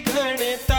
गणता